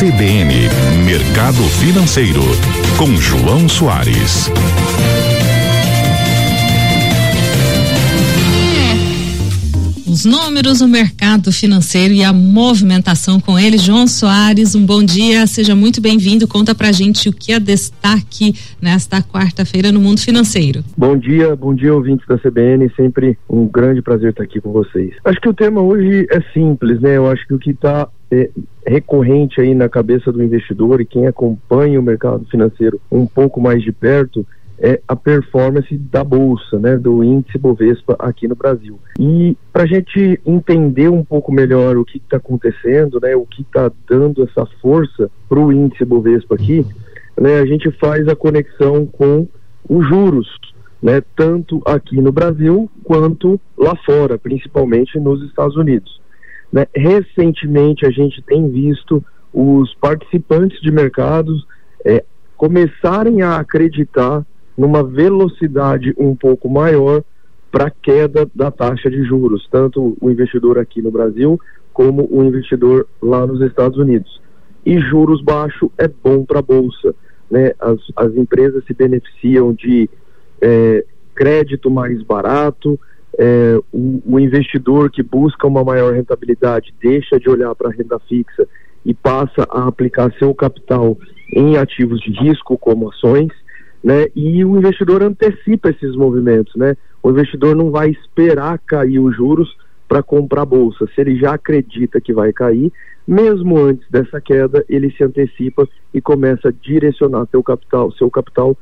CBN Mercado Financeiro, com João Soares. Os números, o mercado financeiro e a movimentação com ele. João Soares, um bom dia, seja muito bem-vindo. Conta pra gente o que é destaque nesta quarta-feira no mundo financeiro. Bom dia, bom dia, ouvintes da CBN. Sempre um grande prazer estar aqui com vocês. Acho que o tema hoje é simples, né? Eu acho que o que está é, recorrente aí na cabeça do investidor e quem acompanha o mercado financeiro um pouco mais de perto é a performance da bolsa, né, do índice Bovespa aqui no Brasil. E para a gente entender um pouco melhor o que está acontecendo, né, o que está dando essa força para o índice Bovespa aqui, né, a gente faz a conexão com os juros, né, tanto aqui no Brasil quanto lá fora, principalmente nos Estados Unidos. Né. Recentemente a gente tem visto os participantes de mercados é, começarem a acreditar numa velocidade um pouco maior para queda da taxa de juros, tanto o investidor aqui no Brasil como o investidor lá nos Estados Unidos. E juros baixos é bom para a bolsa, né? As, as empresas se beneficiam de é, crédito mais barato, é, o, o, investidor que busca uma maior rentabilidade deixa de olhar para a renda fixa e passa a aplicar seu capital em ativos de risco como ações né? E o investidor antecipa esses movimentos, né? O investidor não vai esperar cair os juros para comprar bolsa. Se ele já acredita que vai cair, mesmo antes dessa queda, ele se antecipa e começa a direcionar seu capital, seu capital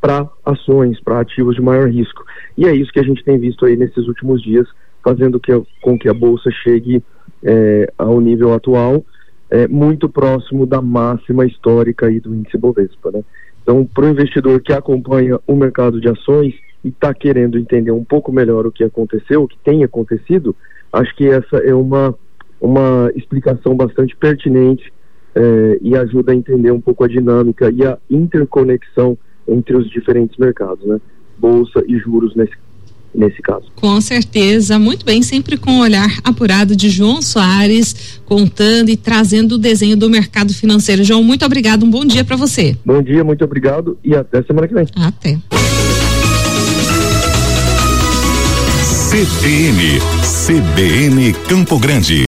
para ações, para ativos de maior risco. E é isso que a gente tem visto aí nesses últimos dias, fazendo que, com que a bolsa chegue é, ao nível atual, é, muito próximo da máxima histórica aí do índice Bovespa, né? Então, para o investidor que acompanha o mercado de ações e está querendo entender um pouco melhor o que aconteceu, o que tem acontecido, acho que essa é uma, uma explicação bastante pertinente eh, e ajuda a entender um pouco a dinâmica e a interconexão entre os diferentes mercados, né? Bolsa e juros nesse nesse caso. Com certeza, muito bem, sempre com o olhar apurado de João Soares, contando e trazendo o desenho do mercado financeiro. João, muito obrigado, um bom dia para você. Bom dia, muito obrigado e até semana que vem. Até. CBN, CBN Campo Grande.